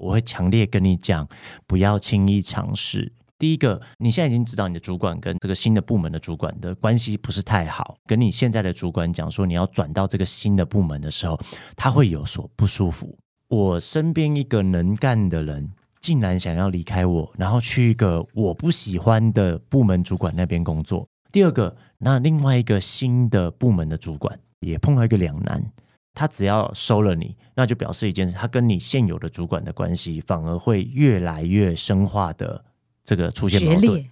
我会强烈跟你讲，不要轻易尝试。第一个，你现在已经知道你的主管跟这个新的部门的主管的关系不是太好，跟你现在的主管讲说你要转到这个新的部门的时候，他会有所不舒服。我身边一个能干的人，竟然想要离开我，然后去一个我不喜欢的部门主管那边工作。第二个，那另外一个新的部门的主管也碰到一个两难，他只要收了你，那就表示一件事，他跟你现有的主管的关系反而会越来越深化的。这个出现矛盾。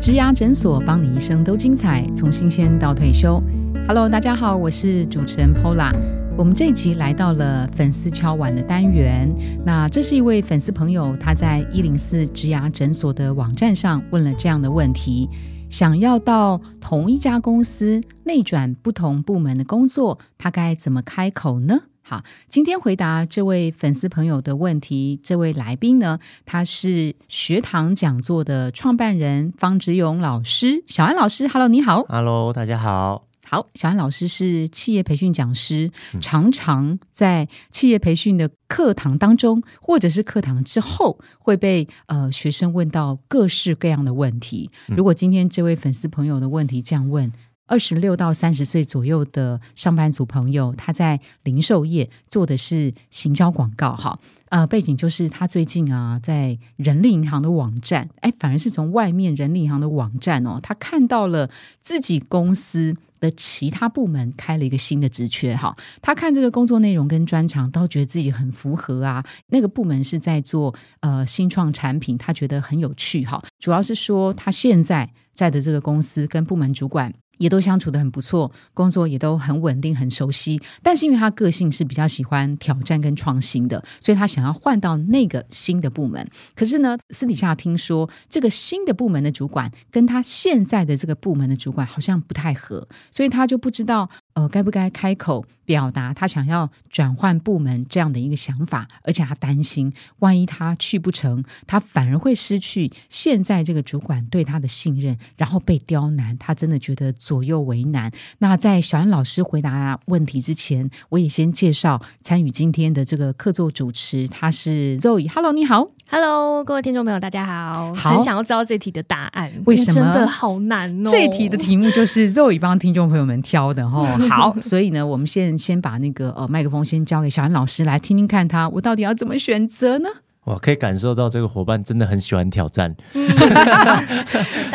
植牙诊所，帮你一生都精彩，从新鲜到退休。Hello，大家好，我是主持人 Pola。我们这一集来到了粉丝敲碗的单元。那这是一位粉丝朋友，他在一零四植牙诊所的网站上问了这样的问题：想要到同一家公司内转不同部门的工作，他该怎么开口呢？好，今天回答这位粉丝朋友的问题，这位来宾呢，他是学堂讲座的创办人方志勇老师，小安老师，Hello，你好，Hello，大家好，好，小安老师是企业培训讲师，常常在企业培训的课堂当中，或者是课堂之后，会被呃学生问到各式各样的问题。如果今天这位粉丝朋友的问题这样问。二十六到三十岁左右的上班族朋友，他在零售业做的是行销广告，哈，呃，背景就是他最近啊，在人力银行的网站，哎，反而是从外面人力银行的网站哦，他看到了自己公司的其他部门开了一个新的职缺，哈，他看这个工作内容跟专长，倒觉得自己很符合啊。那个部门是在做呃新创产品，他觉得很有趣，哈，主要是说他现在在的这个公司跟部门主管。也都相处的很不错，工作也都很稳定、很熟悉。但是因为他个性是比较喜欢挑战跟创新的，所以他想要换到那个新的部门。可是呢，私底下听说这个新的部门的主管跟他现在的这个部门的主管好像不太合，所以他就不知道。呃，该不该开口表达他想要转换部门这样的一个想法？而且他担心，万一他去不成，他反而会失去现在这个主管对他的信任，然后被刁难。他真的觉得左右为难。那在小安老师回答问题之前，我也先介绍参与今天的这个客座主持，他是 Zoe。Hello，你好。Hello，各位听众朋友，大家好。好，很想要知道这题的答案，为什么？真的好难哦。这题的题目就是 Zoe 帮听众朋友们挑的哈。好，所以呢，我们现先把那个呃麦克风先交给小安老师来听听看，他我到底要怎么选择呢？我可以感受到这个伙伴真的很喜欢挑战。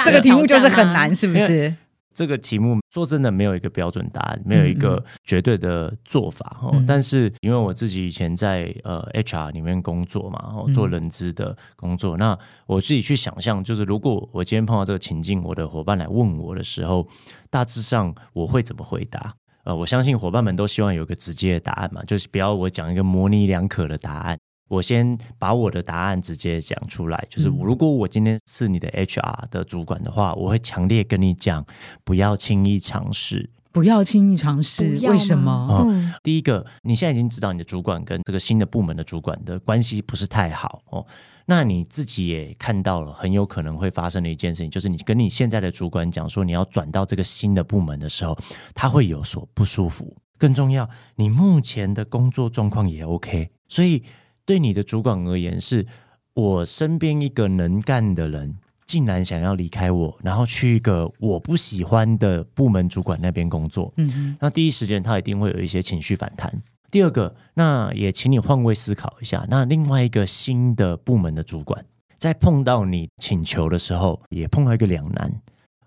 这个题目就是很难，是不是？这个题目说真的没有一个标准答案，没有一个绝对的做法哦。但是因为我自己以前在呃 HR 里面工作嘛，做人资的工作，那我自己去想象，就是如果我今天碰到这个情境，我的伙伴来问我的时候，大致上我会怎么回答？呃，我相信伙伴们都希望有个直接的答案嘛，就是不要我讲一个模棱两可的答案。我先把我的答案直接讲出来，就是如果我今天是你的 HR 的主管的话，我会强烈跟你讲，不要轻易尝试，不要轻易尝试。为什么？嗯，第一个，你现在已经知道你的主管跟这个新的部门的主管的关系不是太好哦，那你自己也看到了，很有可能会发生的一件事情，就是你跟你现在的主管讲说你要转到这个新的部门的时候，他会有所不舒服。更重要，你目前的工作状况也 OK，所以。对你的主管而言，是我身边一个能干的人，竟然想要离开我，然后去一个我不喜欢的部门主管那边工作。嗯，那第一时间他一定会有一些情绪反弹。第二个，那也请你换位思考一下，那另外一个新的部门的主管，在碰到你请求的时候，也碰到一个两难：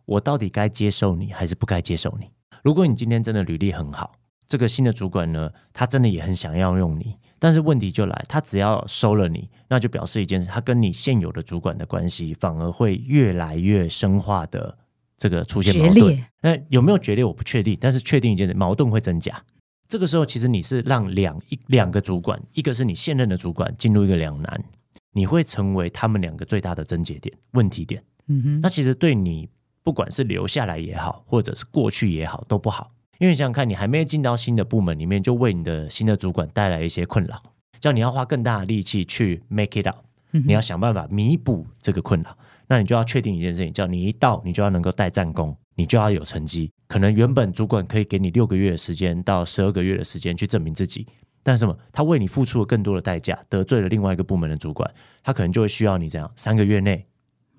我到底该接受你，还是不该接受你？如果你今天真的履历很好，这个新的主管呢，他真的也很想要用你。但是问题就来，他只要收了你，那就表示一件事，他跟你现有的主管的关系反而会越来越深化的这个出现矛盾。那有没有决裂？我不确定，但是确定一件事，矛盾会增加。这个时候，其实你是让两一两个主管，一个是你现任的主管进入一个两难，你会成为他们两个最大的症结点、问题点。嗯哼，那其实对你不管是留下来也好，或者是过去也好，都不好。因为想想看，你还没进到新的部门里面，就为你的新的主管带来一些困扰，叫你要花更大的力气去 make it up，你要想办法弥补这个困扰。那你就要确定一件事情，叫你一到，你就要能够带战功，你就要有成绩，可能原本主管可以给你六个月的时间到十二个月的时间去证明自己，但是什么？他为你付出了更多的代价，得罪了另外一个部门的主管，他可能就会需要你这样三个月内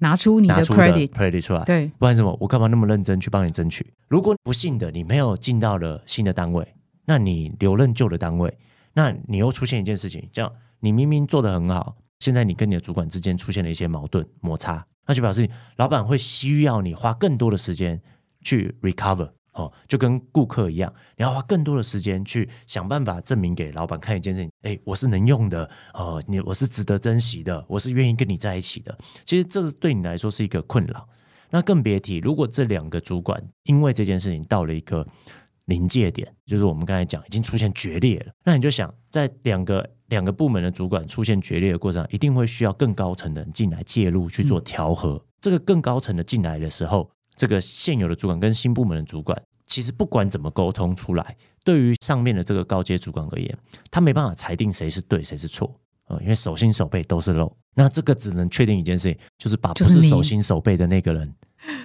拿出你的拿出的 credit，credit 出来，对，不然什么？我干嘛那么认真去帮你争取？如果不幸的你没有进到了新的单位，那你留任旧的单位，那你又出现一件事情，这样你明明做得很好，现在你跟你的主管之间出现了一些矛盾摩擦，那就表示老板会需要你花更多的时间去 recover。哦，就跟顾客一样，你要花更多的时间去想办法证明给老板看一件事情。哎，我是能用的哦，你我是值得珍惜的，我是愿意跟你在一起的。其实这个对你来说是一个困扰。那更别提，如果这两个主管因为这件事情到了一个临界点，就是我们刚才讲已经出现决裂了，那你就想，在两个两个部门的主管出现决裂的过程中，一定会需要更高层的人进来介入去做调和。这个更高层的进来的时候，这个现有的主管跟新部门的主管，其实不管怎么沟通出来，对于上面的这个高阶主管而言，他没办法裁定谁是对谁是错。呃，因为手心手背都是肉，那这个只能确定一件事情，就是把不是手心手背的那个人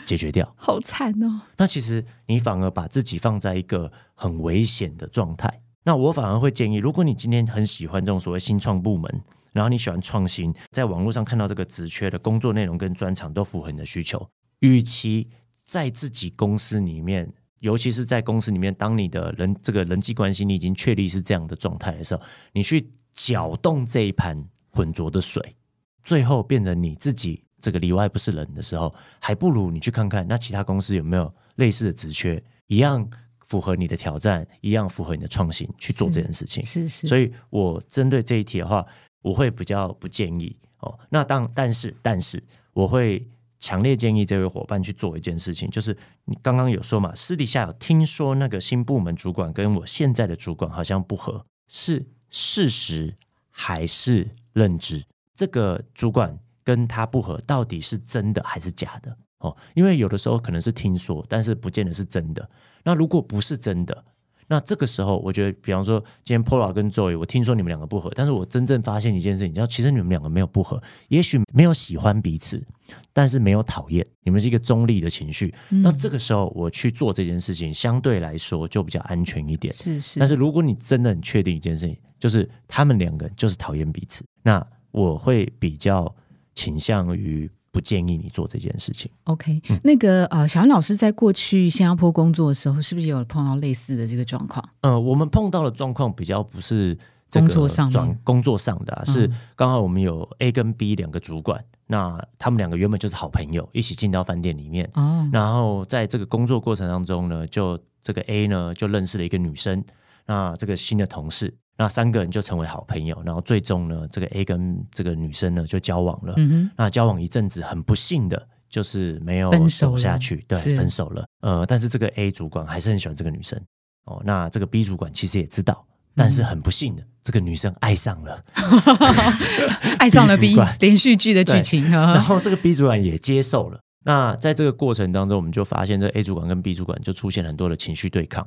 解决掉。好惨哦。那其实你反而把自己放在一个很危险的状态。那我反而会建议，如果你今天很喜欢这种所谓新创部门，然后你喜欢创新，在网络上看到这个职缺的工作内容跟专长都符合你的需求，与其在自己公司里面，尤其是在公司里面，当你的人这个人际关系你已经确立是这样的状态的时候，你去搅动这一盘浑浊的水，最后变成你自己这个里外不是人的时候，还不如你去看看那其他公司有没有类似的职缺，一样符合你的挑战，一样符合你的创新去做这件事情。是是，所以我针对这一题的话，我会比较不建议哦。那当但是但是我会强烈建议这位伙伴去做一件事情，就是你刚刚有说嘛，私底下有听说那个新部门主管跟我现在的主管好像不合，是事实还是认知？这个主管跟他不合，到底是真的还是假的？哦，因为有的时候可能是听说，但是不见得是真的。那如果不是真的，那这个时候，我觉得，比方说，今天 Pola 跟 Joy，我听说你们两个不合，但是我真正发现一件事情，叫其实你们两个没有不合，也许没有喜欢彼此，但是没有讨厌，你们是一个中立的情绪。那这个时候我去做这件事情，相对来说就比较安全一点。是是，但是如果你真的很确定一件事情，就是他们两个就是讨厌彼此，那我会比较倾向于不建议你做这件事情。OK，、那个呃，小安老师在过去新加坡工作的时候，是不是有碰到类似的这个状况？呃，我们碰到的状况比较不是这个工作上工作上的、啊，嗯。是刚好我们有 A 跟 B 两个主管，那他们两个原本就是好朋友，一起进到饭店里面，哦，然后在这个工作过程当中呢，就这个 A 呢就认识了一个女生，那这个新的同事，那三个人就成为好朋友，然后最终呢，这个 A 跟这个女生呢就交往了。那交往一阵子，很不幸的就是没有走下去，对，分手了。呃，但是这个 A 主管还是很喜欢这个女生哦。那这个 B 主管其实也知道，但是很不幸的，这个女生爱上了 爱上了 B 连续剧的剧情然啊，后这个 B 主管也接受了。那在这个过程当中，我们就发现，这个 A 主管跟 B 主管就出现很多的情绪对抗。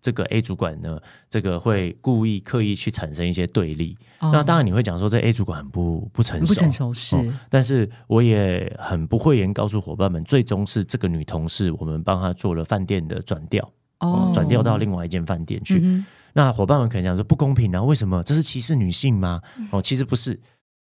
这个 A 主管呢，这个会故意刻意去产生一些对立。哦那当然你会讲说，这 A 主管很不不成熟，不成熟是、哦但是我也很不讳言告诉伙伴们，最终是这个女同事，我们帮她做了饭店的转调，哦，转调到另外一间饭店去。嗯那伙伴们可能讲说不公平啊，为什么？这是歧视女性吗？哦，其实不是。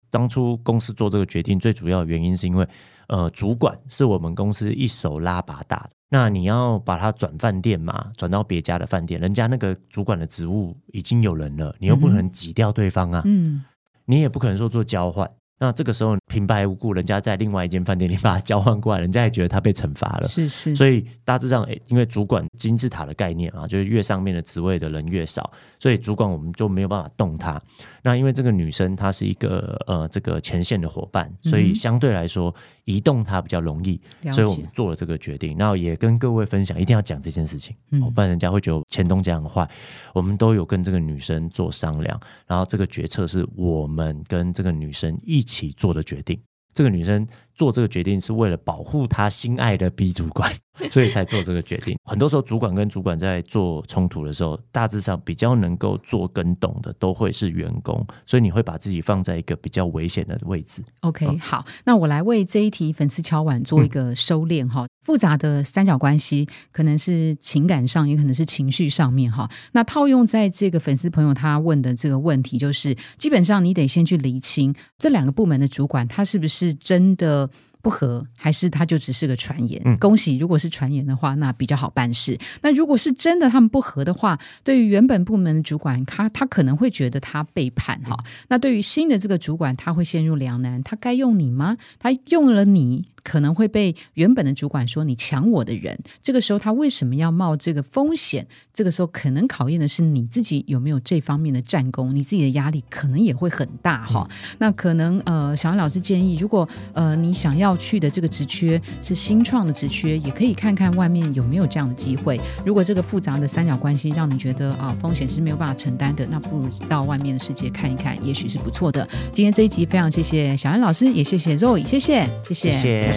当初公司做这个决定，最主要的原因是因为，呃，主管是我们公司一手拉拔大的。那你要把它转饭店嘛，转到别家的饭店，人家那个主管的职务已经有人了，你又不可能挤掉对方啊。嗯你也不可能说做交换。那这个时候平白无故，人家在另外一间饭店里把他交换过来，人家也觉得他被惩罚了。是是，所以大致上，诶因为主管金字塔的概念啊，就是越上面的职位的人越少，所以主管我们就没有办法动他。那因为这个女生她是一个呃这个前线的伙伴，所以相对来说移动她比较容易，所以我们做了这个决定。那也跟各位分享，一定要讲这件事情，嗯哦不然人家会觉得前东家很坏。我们都有跟这个女生做商量，然后这个决策是我们跟这个女生一一起做的决定。这个女生做这个决定是为了保护他心爱的 B 主管，所以才做这个决定。很多时候，主管跟主管在做冲突的时候，大致上比较能够做跟懂的，都会是员工，所以你会把自己放在一个比较危险的位置。OK，好，那我来为这一题粉丝敲碗做一个收敛哈。复杂的三角关系，可能是情感上，也可能是情绪上面哈。那套用在这个粉丝朋友他问的这个问题，就是基本上你得先去厘清这两个部门的主管，他是不是真的。不合，还是他就只是个传言？嗯恭喜，如果是传言的话，那比较好办事。那如果是真的他们不合的话，对于原本部门的主管，他他可能会觉得他背叛哈。那对于新的这个主管，他会陷入两难，他该用你吗？他用了你，可能会被原本的主管说你抢我的人。这个时候他为什么要冒这个风险？这个时候可能考验的是你自己有没有这方面的战功，你自己的压力可能也会很大哈。那可能呃，小安老师建议，如果呃你想要去的这个职缺是新创的职缺，也可以看看外面有没有这样的机会。如果这个复杂的三角关系让你觉得啊、风险是没有办法承担的，那不如到外面的世界看一看，也许是不错的。今天这一集非常谢谢小安老师，也谢谢 Zoe，谢谢，谢谢，谢谢